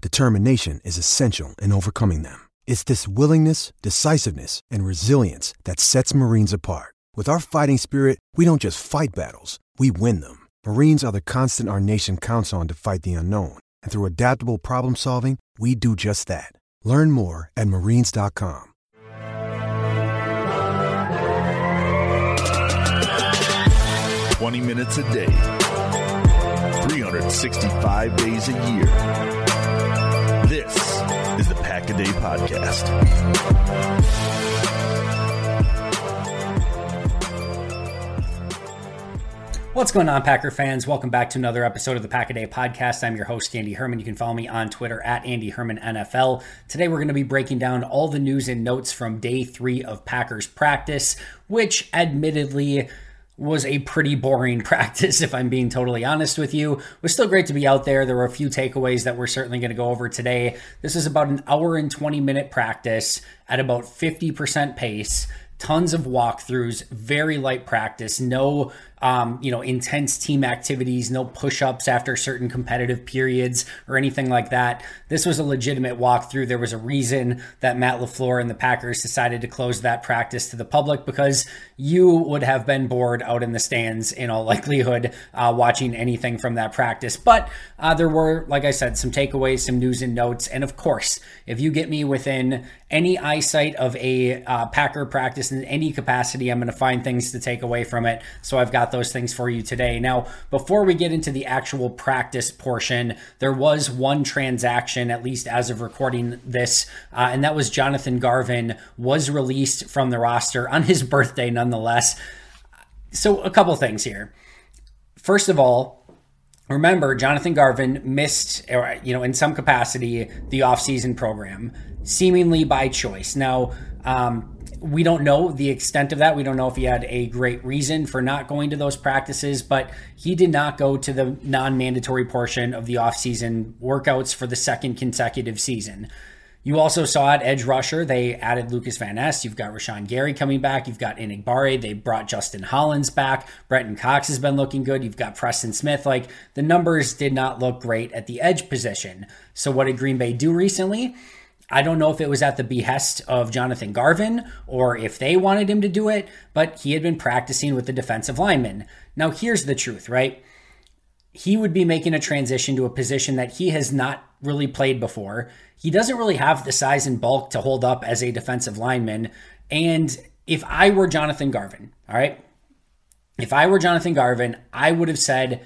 determination is essential in overcoming them. It's this willingness, decisiveness, and resilience that sets Marines apart. With our fighting spirit, we don't just fight battles, we win them. Marines are the constant our nation counts on to fight the unknown. And through adaptable problem solving, we do just that. Learn more at marines.com. Twenty minutes a day, 365 days a year. This is the Pack a Day Podcast. What's going on, Packer fans? Welcome back to another episode of the Pack a Day podcast. I'm your host, Andy Herman. You can follow me on Twitter at Andy Herman NFL. Today, we're going to be breaking down all the news and notes from day three of Packers practice, which admittedly was a pretty boring practice, if I'm being totally honest with you. It was still great to be out there. There were a few takeaways that we're certainly going to go over today. This is about an hour and 20 minute practice at about 50% pace tons of walkthroughs, very light practice, no um, you know, intense team activities, no push-ups after certain competitive periods or anything like that. This was a legitimate walkthrough. There was a reason that Matt LaFleur and the Packers decided to close that practice to the public because you would have been bored out in the stands in all likelihood uh, watching anything from that practice. But uh, there were, like I said, some takeaways, some news and notes, and of course, if you get me within any eyesight of a uh, Packer practice in any capacity, I'm going to find things to take away from it. So I've got those things for you today. Now, before we get into the actual practice portion, there was one transaction, at least as of recording this, uh, and that was Jonathan Garvin was released from the roster on his birthday, nonetheless. So, a couple things here. First of all, remember Jonathan Garvin missed, or you know, in some capacity, the offseason program, seemingly by choice. Now, um, we don't know the extent of that. We don't know if he had a great reason for not going to those practices, but he did not go to the non mandatory portion of the offseason workouts for the second consecutive season. You also saw at edge rusher, they added Lucas Van Ness. You've got Rashan Gary coming back. You've got Enagbare. They brought Justin Hollins back. Brenton Cox has been looking good. You've got Preston Smith. Like the numbers did not look great at the edge position. So what did Green Bay do recently? I don't know if it was at the behest of Jonathan Garvin or if they wanted him to do it, but he had been practicing with the defensive lineman. Now, here's the truth, right? He would be making a transition to a position that he has not really played before. He doesn't really have the size and bulk to hold up as a defensive lineman. And if I were Jonathan Garvin, all right, if I were Jonathan Garvin, I would have said,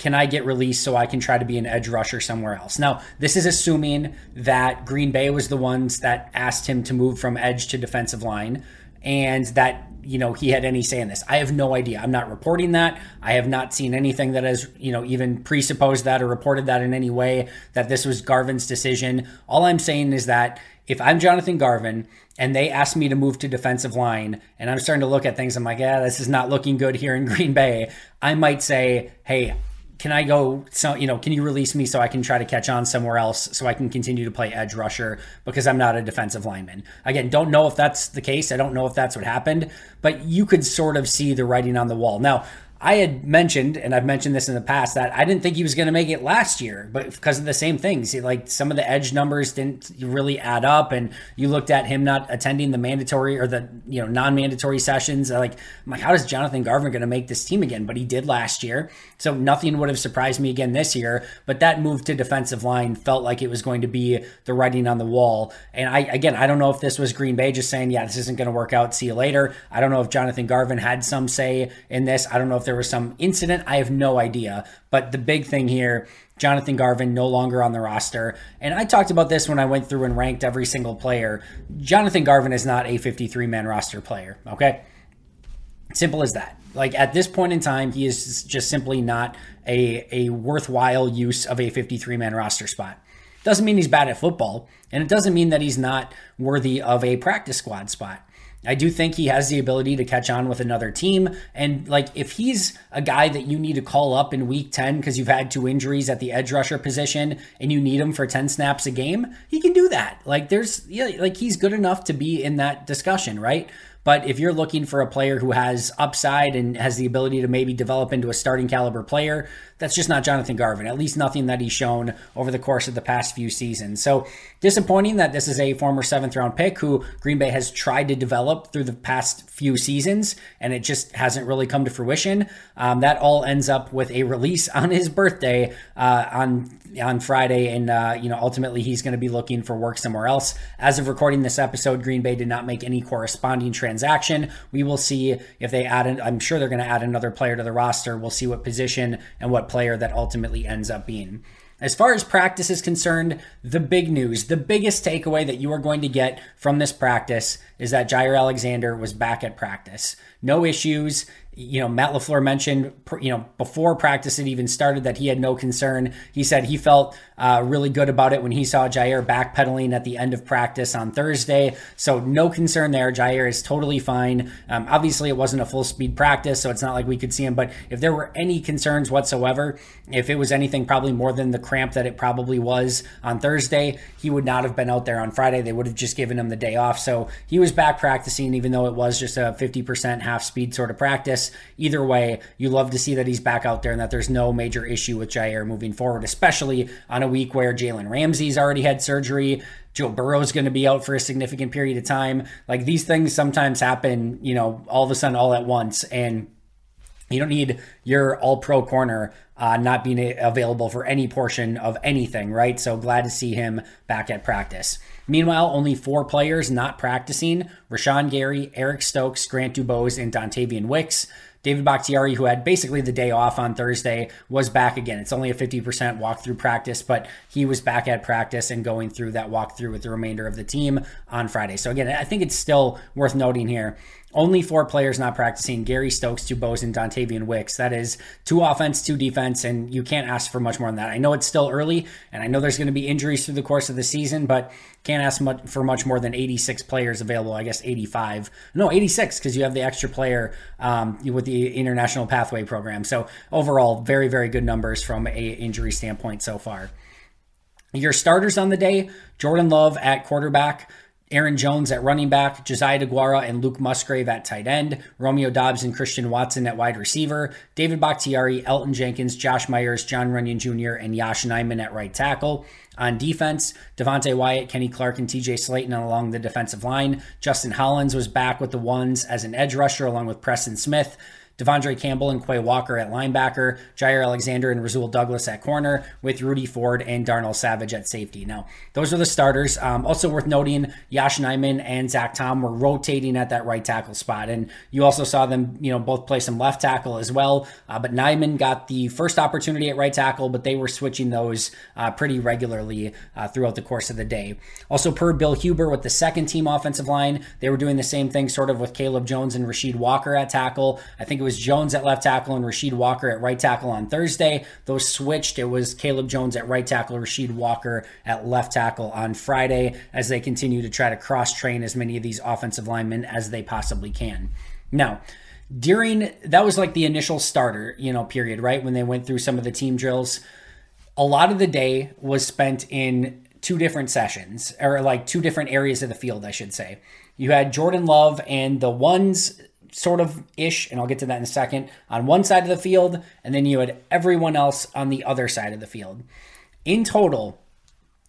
can I get released so I can try to be an edge rusher somewhere else? Now, this is assuming that Green Bay was the ones that asked him to move from edge to defensive line and that you know he had any say in this. I have no idea. I'm not reporting that. I have not seen anything that has you know even presupposed that or reported that in any way that this was Garvin's decision. All I'm saying is that if I'm Jonathan Garvin and they ask me to move to defensive line and I'm starting to look at things, I'm like, yeah, this is not looking good here in Green Bay. I might say, hey, can I go so you know can you release me so I can try to catch on somewhere else so I can continue to play edge rusher because I'm not a defensive lineman. Again, don't know if that's the case. I don't know if that's what happened, but you could sort of see the writing on the wall. Now, I had mentioned, and I've mentioned this in the past, that I didn't think he was going to make it last year, but because of the same things, like some of the edge numbers didn't really add up, and you looked at him not attending the mandatory or the you know non-mandatory sessions. Like, I'm like, how is Jonathan Garvin going to make this team again? But he did last year, so nothing would have surprised me again this year. But that move to defensive line felt like it was going to be the writing on the wall. And I again, I don't know if this was Green Bay just saying, yeah, this isn't going to work out. See you later. I don't know if Jonathan Garvin had some say in this. I don't know if there was some incident. I have no idea. But the big thing here, Jonathan Garvin no longer on the roster. And I talked about this when I went through and ranked every single player. Jonathan Garvin is not a 53 man roster player, okay? Simple as that. Like at this point in time, he is just simply not a, a worthwhile use of a 53 man roster spot. Doesn't mean he's bad at football, and it doesn't mean that he's not worthy of a practice squad spot. I do think he has the ability to catch on with another team. And like, if he's a guy that you need to call up in week 10 because you've had two injuries at the edge rusher position and you need him for 10 snaps a game, he can do that. Like, there's, yeah, like, he's good enough to be in that discussion, right? But if you're looking for a player who has upside and has the ability to maybe develop into a starting caliber player, that's just not Jonathan Garvin, at least nothing that he's shown over the course of the past few seasons. So disappointing that this is a former seventh round pick who Green Bay has tried to develop through the past few seasons, and it just hasn't really come to fruition. Um, that all ends up with a release on his birthday uh, on on Friday, and uh, you know ultimately he's going to be looking for work somewhere else. As of recording this episode, Green Bay did not make any corresponding transaction. We will see if they add. An, I'm sure they're going to add another player to the roster. We'll see what position and what player that ultimately ends up being. As far as practice is concerned, the big news, the biggest takeaway that you are going to get from this practice is that Jaire Alexander was back at practice. No issues you know, Matt LaFleur mentioned, you know, before practice had even started that he had no concern. He said he felt uh, really good about it when he saw Jaire backpedaling at the end of practice on Thursday. So no concern there. Jaire is totally fine. Um, obviously, it wasn't a full speed practice, so it's not like we could see him. But if there were any concerns whatsoever, if it was anything probably more than the cramp that it probably was on Thursday, he would not have been out there on Friday. They would have just given him the day off. So he was back practicing, even though it was just a 50% half speed sort of practice. Either way, you love to see that he's back out there and that there's no major issue with Jaire moving forward, especially on a week where Jalen Ramsey's already had surgery. Joe Burrow's going to be out for a significant period of time. Like these things sometimes happen, you know, all of a sudden, all at once. And you don't need your all pro corner uh, not being available for any portion of anything, right? So glad to see him back at practice. Meanwhile, only four players not practicing Rashan Gary, Eric Stokes, Grant DuBose, and Dontayvion Wicks. David Bakhtiari, who had basically the day off on Thursday, was back again. It's only a 50% walkthrough practice, but he was back at practice and going through that walkthrough with the remainder of the team on Friday. So, again, I think it's still worth noting here only four players not practicing Gary Stokes, two Dubose, and Dontayvion Wicks. That is two offense, two defense, and you can't ask for much more than that. I know it's still early, and I know there's going to be injuries through the course of the season, but can't ask much, for much more than 86 players available. I guess 85. No, 86, because you have the extra player um, with the International Pathway Program. So overall, very, very good numbers from a injury standpoint so far. Your starters on the day Jordan Love at quarterback. Aaron Jones at running back, Josiah DeGuara and Luke Musgrave at tight end, Romeo Doubs and Christian Watson at wide receiver, David Bakhtiari, Elgton Jenkins, Josh Myers, John Runyan Jr., and Yosh Nijman at right tackle. On defense, Devonte Wyatt, Kenny Clark, and TJ Slaton along the defensive line. Justin Hollins was back with the ones as an edge rusher along with Preston Smith. De'Vondre Campbell and Quay Walker at linebacker, Jaire Alexander and Rasul Douglas at corner, with Rudy Ford and Darnell Savage at safety. Now, those are the starters. Um, also worth noting, Yosh Nijman and Zach Tom were rotating at that right tackle spot, and you also saw them, you know, both play some left tackle as well. Uh, but Nijman got the first opportunity at right tackle, but they were switching those uh, pretty regularly uh, throughout the course of the day. Also, per Bill Huber with the second team offensive line, they were doing the same thing, sort of with Caleb Jones and Rasheed Walker at tackle. I think it was was Jones at left tackle and Rasheed Walker at right tackle on Thursday. Those switched. It was Caleb Jones at right tackle, Rasheed Walker at left tackle on Friday as they continue to try to cross train as many of these offensive linemen as they possibly can. Now, during that was like the initial starter, you know, period, right? When they went through some of the team drills. A lot of the day was spent in two different sessions, or like two different areas of the field, I should say. You had Jordan Love and the ones sort of ish, and I'll get to that in a second, on one side of the field, and then you had everyone else on the other side of the field. In total,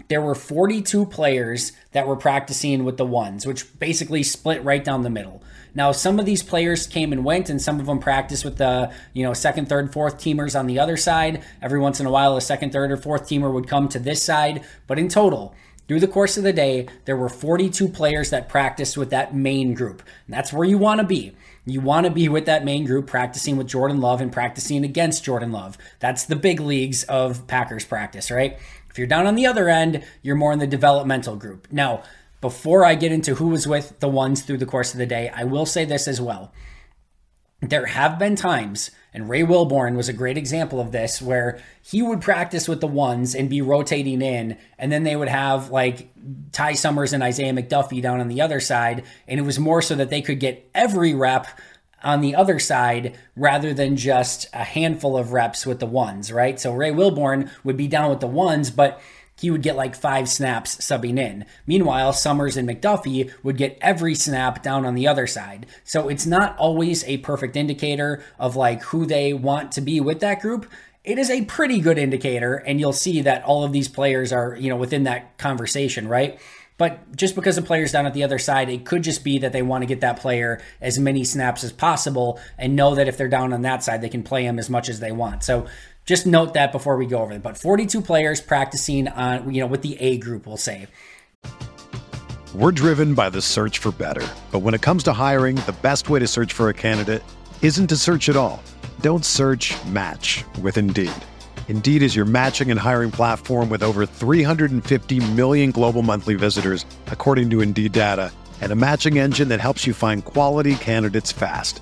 there were 42 players that were practicing with the ones, which basically split right down the middle. Now, some of these players came and went, and some of them practiced with the you know second, third, fourth teamers on the other side. Every once in a while, a second, third, or fourth teamer would come to this side, but in total, through the course of the day, there were 42 players that practiced with that main group. And that's where you want to be. You want to be with that main group practicing with Jordan Love and practicing against Jordan Love. That's the big leagues of Packers practice, right? If you're down on the other end, you're more in the developmental group. Now, before I get into who was with the ones through the course of the day, I will say this as well. There have been times and Ray Wilborn was a great example of this, where he would practice with the ones and be rotating in, and then they would have like Ty Summers and Isaiah McDuffie down on the other side. And it was more so that they could get every rep on the other side rather than just a handful of reps with the ones, right? So Ray Wilborn would be down with the ones, but he would get like five snaps subbing in. Meanwhile, Summers and McDuffie would get every snap down on the other side. So it's not always a perfect indicator of like who they want to be with that group. It is a pretty good indicator, and you'll see that all of these players are, you know, within that conversation, right? But just because a player's down at the other side, it could just be that they want to get that player as many snaps as possible and know that if they're down on that side, they can play him as much as they want. So just note that before we go over it. But 42 players practicing on, you know, with the A group, we'll say. We're driven by the search for better. But when it comes to hiring, the best way to search for a candidate isn't to search at all. Don't search match with Indeed. Indeed is your matching and hiring platform with over 350 million global monthly visitors, according to Indeed data, and a matching engine that helps you find quality candidates fast.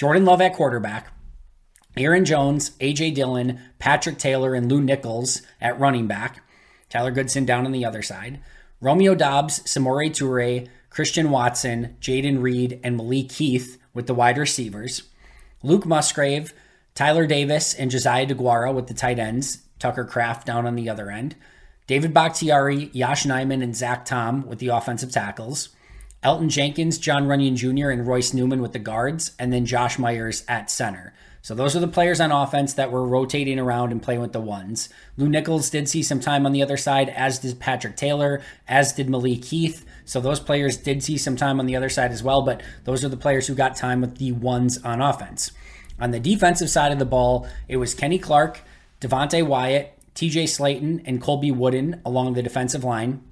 Jordan Love at quarterback, Aaron Jones, A.J. Dillon, Patrick Taylor, and Lew Nichols at running back, Tyler Goodson down on the other side, Romeo Doubs, Samori Toure, Christian Watson, Jayden Reed, and Malik Heath with the wide receivers, Luke Musgrave, Tyler Davis, and Josiah DeGuara with the tight ends, Tucker Kraft down on the other end, David Bakhtiari, Yosh Nijman, and Zach Tom with the offensive tackles, Elgton Jenkins, John Runyan Jr., and Royce Newman with the guards, and then Josh Myers at center. So those are the players on offense that were rotating around and playing with the ones. Lew Nichols did see some time on the other side, as did Patrick Taylor, as did Malik Heath. So those players did see some time on the other side as well, but those are the players who got time with the ones on offense. On the defensive side of the ball, it was Kenny Clark, Devonte Wyatt, TJ Slaton, and Colby Wooden along the defensive line.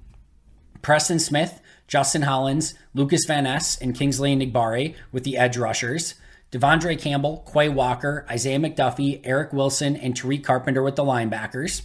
Preston Smith, Justin Hollins, Lucas Van Ness, and Kingsley Enagbare with the edge rushers. De'Vondre Campbell, Quay Walker, Isaiah McDuffie, Eric Wilson, and Tariq Carpenter with the linebackers.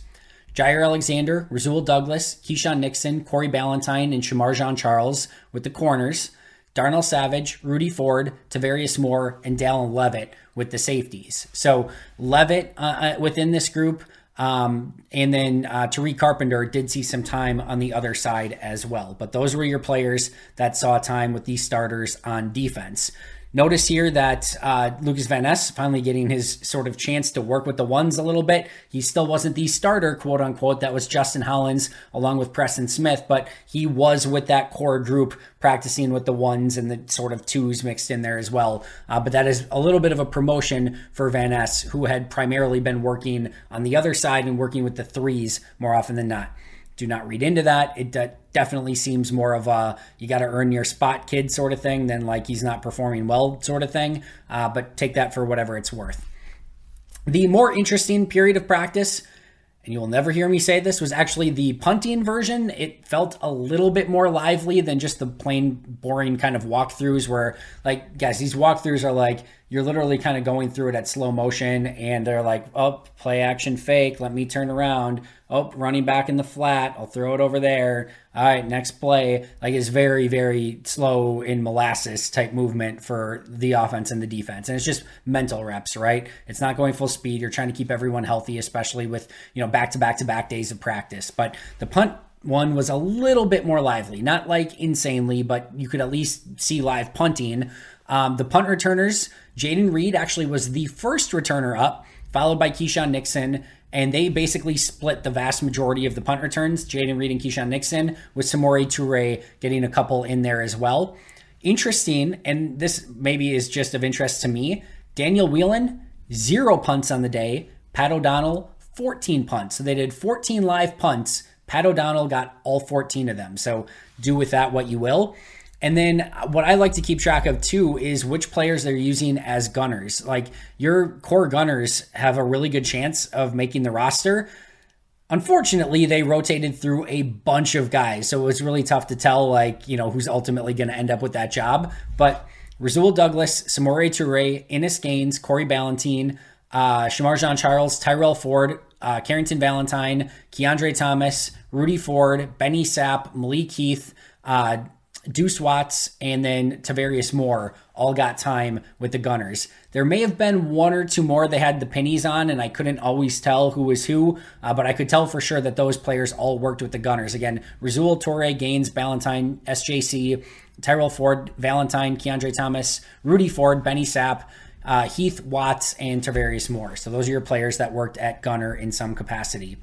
Jaire Alexander, Rasul Douglas, Keisean Nixon, Corey Ballentine, and Shemar Jean Charles with the corners. Darnell Savage, Rudy Ford, Tarvarius Moore, and Dallin Leavitt with the safeties. So Leavitt uh, uh within this group um, and then uh, Tariq Carpenter did see some time on the other side as well. But those were your players that saw time with these starters on defense. Notice here that uh, Lucas Van Ness finally getting his sort of chance to work with the ones a little bit. He still wasn't the starter, quote unquote. That was Justin Hollins along with Preston Smith, but he was with that core group practicing with the ones and the sort of twos mixed in there as well. Uh, but that is a little bit of a promotion for Van Ness, who had primarily been working on the other side and working with the threes more often than not do not read into that. It de- definitely seems more of a you got to earn your spot kid sort of thing than like he's not performing well sort of thing. Uh, but take that for whatever it's worth. The more interesting period of practice, and you will never hear me say this, was actually the punting version. It felt a little bit more lively than just the plain boring kind of walkthroughs where, like, guys, these walkthroughs are like you're literally kind of going through it at slow motion and they're like, oh, play action fake. Let me turn around. Oh, running back in the flat. I'll throw it over there. All right, next play. Like it's very, very slow in molasses type movement for the offense and the defense. And it's just mental reps, right? It's not going full speed. You're trying to keep everyone healthy, especially with, you know, back to back to back days of practice. But the punt one was a little bit more lively, not like insanely, but you could at least see live punting. Um, the punt returners, Jayden Reed actually was the first returner up, followed by Keisean Nixon. And they basically split the vast majority of the punt returns, Jayden Reed and Keisean Nixon, with Samori Toure getting a couple in there as well. Interesting, and this maybe is just of interest to me Daniel Whelan, zero punts on the day. Pat O'Donnell, 14 punts. So they did 14 live punts. Pat O'Donnell got all 14 of them. So do with that what you will. And then what I like to keep track of too is which players they're using as gunners. Like your core gunners have a really good chance of making the roster. Unfortunately, they rotated through a bunch of guys, so it was really tough to tell, like, you know, who's ultimately going to end up with that job. But Rasul Douglas, Samori Toure, Innis Gaines, Corey Ballentine, uh, Shemar Jean Charles, Tyrell Ford, uh, Carrington Valentine, Keandre Thomas, Rudy Ford, Benny Sapp, Malik Heath, uh, Deuce Watts and then Tarvarius Moore all got time with the Gunners. There may have been one or two more they had the pennies on, and I couldn't always tell who was who, uh, but I could tell for sure that those players all worked with the Gunners. Again, Rasul, Toure, Gaines, Valentine, SJC, Tyrell Ford, Valentine, Keandre Thomas, Rudy Ford, Benny Sapp, uh, Heath Watts, and Tarvarius Moore. So those are your players that worked at Gunner in some capacity.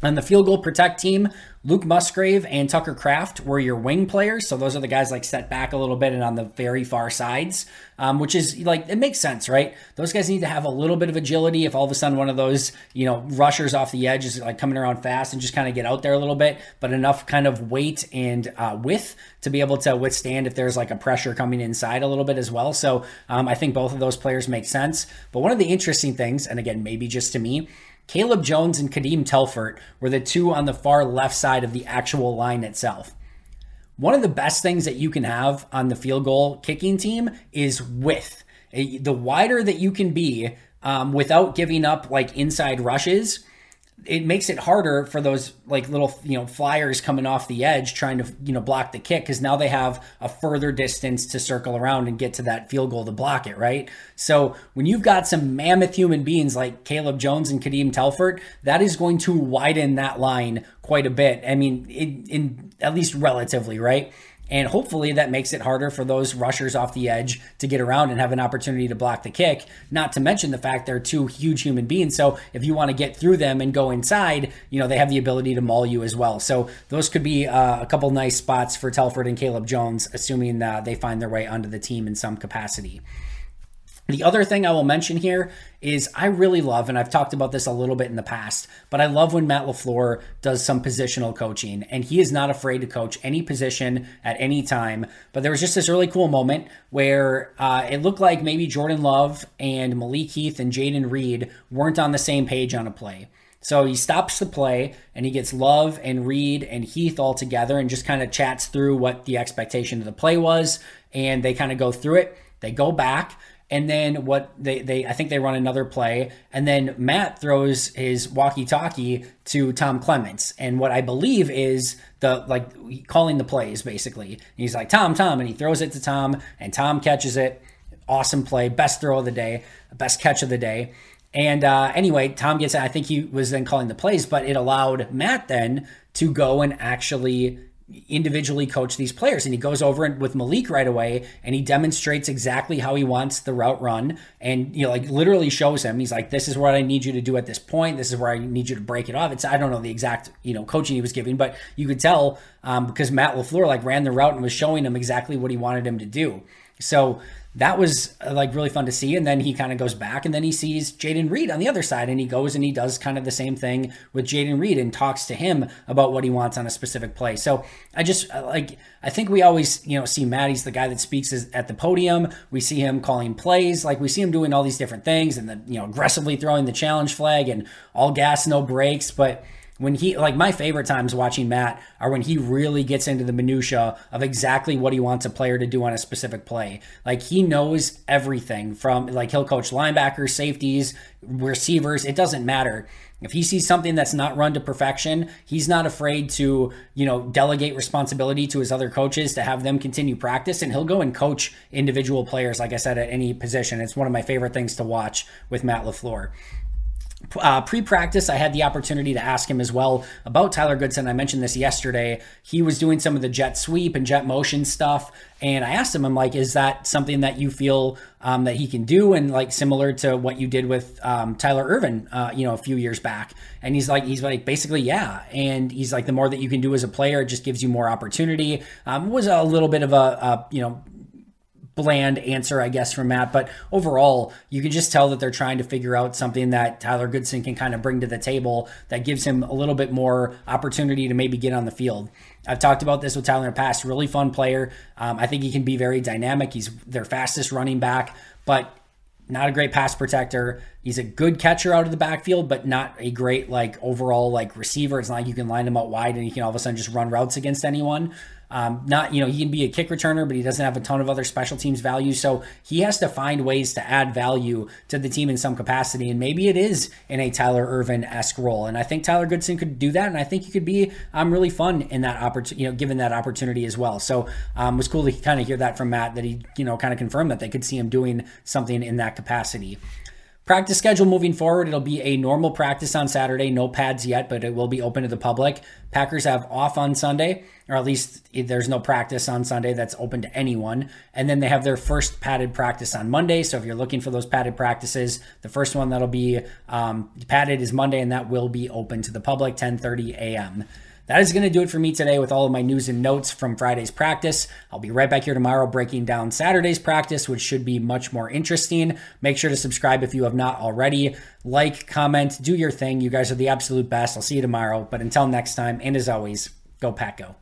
On the field goal protect team, Luke Musgrave and Tucker Kraft were your wing players. So those are the guys like set back a little bit and on the very far sides, um, which is like, it makes sense, right? Those guys need to have a little bit of agility. If all of a sudden one of those, you know, rushers off the edge is like coming around fast and just kind of get out there a little bit, but enough kind of weight and uh, width to be able to withstand if there's like a pressure coming inside a little bit as well. So um, I think both of those players make sense. But one of the interesting things, and again, maybe just to me, Caleb Jones and Kadeem Telfort were the two on the far left side of the actual line itself. One of the best things that you can have on the field goal kicking team is width. The wider that you can be um, without giving up like inside rushes, it makes it harder for those like little you know flyers coming off the edge trying to you know block the kick because now they have a further distance to circle around and get to that field goal to block it right? So when you've got some mammoth human beings like caleb jones and kadeem telfort that is going to widen that line quite a bit. I mean in at least relatively right and hopefully that makes it harder for those rushers off the edge to get around and have an opportunity to block the kick. Not to mention the fact they're two huge human beings. So if you want to get through them and go inside, you know, they have the ability to maul you as well. So those could be uh, a couple nice spots for Telfort and Caleb Jones, assuming uh, they find their way onto the team in some capacity. The other thing I will mention here is I really love, and I've talked about this a little bit in the past, but I love when Matt LaFleur does some positional coaching, and he is not afraid to coach any position at any time. But there was just this really cool moment where uh, it looked like maybe Jordan Love and Malik Heath and Jayden Reed weren't on the same page on a play. So he stops the play and he gets Love and Reed and Heath all together and just kind of chats through what the expectation of the play was. And they kind of go through it. They go back and then what they, they I think they run another play. And then Matt throws his walkie talkie to Tom Clements. And what I believe is the like calling the plays basically. And he's like, Tom, Tom, and he throws it to Tom, and Tom catches it. Awesome play, best throw of the day, best catch of the day. And uh, anyway, Tom gets I think he was then calling the plays, but it allowed Matt then to go and actually individually coach these players. And he goes over with Malik right away and he demonstrates exactly how he wants the route run and, you know, like literally shows him. He's like, this is what I need you to do at this point. This is where I need you to break it off. It's, I don't know the exact, you know, coaching he was giving, but you could tell um, because Matt LaFleur like ran the route and was showing him exactly what he wanted him to do. So that was uh, like really fun to see. And then he kind of goes back and then he sees Jayden Reed on the other side and he goes and he does kind of the same thing with Jayden Reed and talks to him about what he wants on a specific play. So I just uh, like, I think we always, you know, see Maddie's the guy that speaks at the podium. We see him calling plays. Like we see him doing all these different things and then, you know, aggressively throwing the challenge flag and all gas, no brakes. But when he like my favorite times watching Matt are when he really gets into the minutia of exactly what he wants a player to do on a specific play. Like he knows everything from like he'll coach linebackers, safeties, receivers, it doesn't matter. If he sees something that's not run to perfection, he's not afraid to, you know, delegate responsibility to his other coaches to have them continue practice and he'll go and coach individual players like I said at any position. It's one of my favorite things to watch with Matt LaFleur. Uh, pre-practice, I had the opportunity to ask him as well about Tyler Goodson. I mentioned this yesterday. He was doing some of the jet sweep and jet motion stuff, and I asked him, "I'm like, is that something that you feel um, that he can do, and like similar to what you did with um, Tyler Ervin, uh, you know, a few years back?" And he's like, he's like, basically, yeah. And he's like, the more that you can do as a player, it just gives you more opportunity. Um, was a little bit of a, a you know bland answer, I guess, from Matt. But overall, you can just tell that they're trying to figure out something that Tyler Goodson can kind of bring to the table that gives him a little bit more opportunity to maybe get on the field. I've talked about this with Tyler in the past. Really fun player. Um, I think he can be very dynamic. He's their fastest running back, but not a great pass protector. He's a good catcher out of the backfield, but not a great like overall like receiver. It's not like you can line him out wide and he can all of a sudden just run routes against anyone. Um, not, you know, he can be a kick returner, but he doesn't have a ton of other special teams value. So he has to find ways to add value to the team in some capacity. And maybe it is in a Tyler Ervin esque role. And I think Tyler Goodson could do that. And I think he could be um, really fun in that opportunity, you know, given that opportunity as well. So um, it was cool to kind of hear that from Matt that he, you know, kind of confirmed that they could see him doing something in that capacity. Practice schedule moving forward, it'll be a normal practice on Saturday, no pads yet, but it will be open to the public. Packers have off on Sunday, or at least there's no practice on Sunday that's open to anyone. And then they have their first padded practice on Monday. So if you're looking for those padded practices, the first one that'll be um, padded is Monday, and that will be open to the public 10:30 a.m. That is going to do it for me today with all of my news and notes from Friday's practice. I'll be right back here tomorrow breaking down Saturday's practice, which should be much more interesting. Make sure to subscribe if you have not already. Like, comment, do your thing. You guys are the absolute best. I'll see you tomorrow. But until next time, and as always, go Pack Go.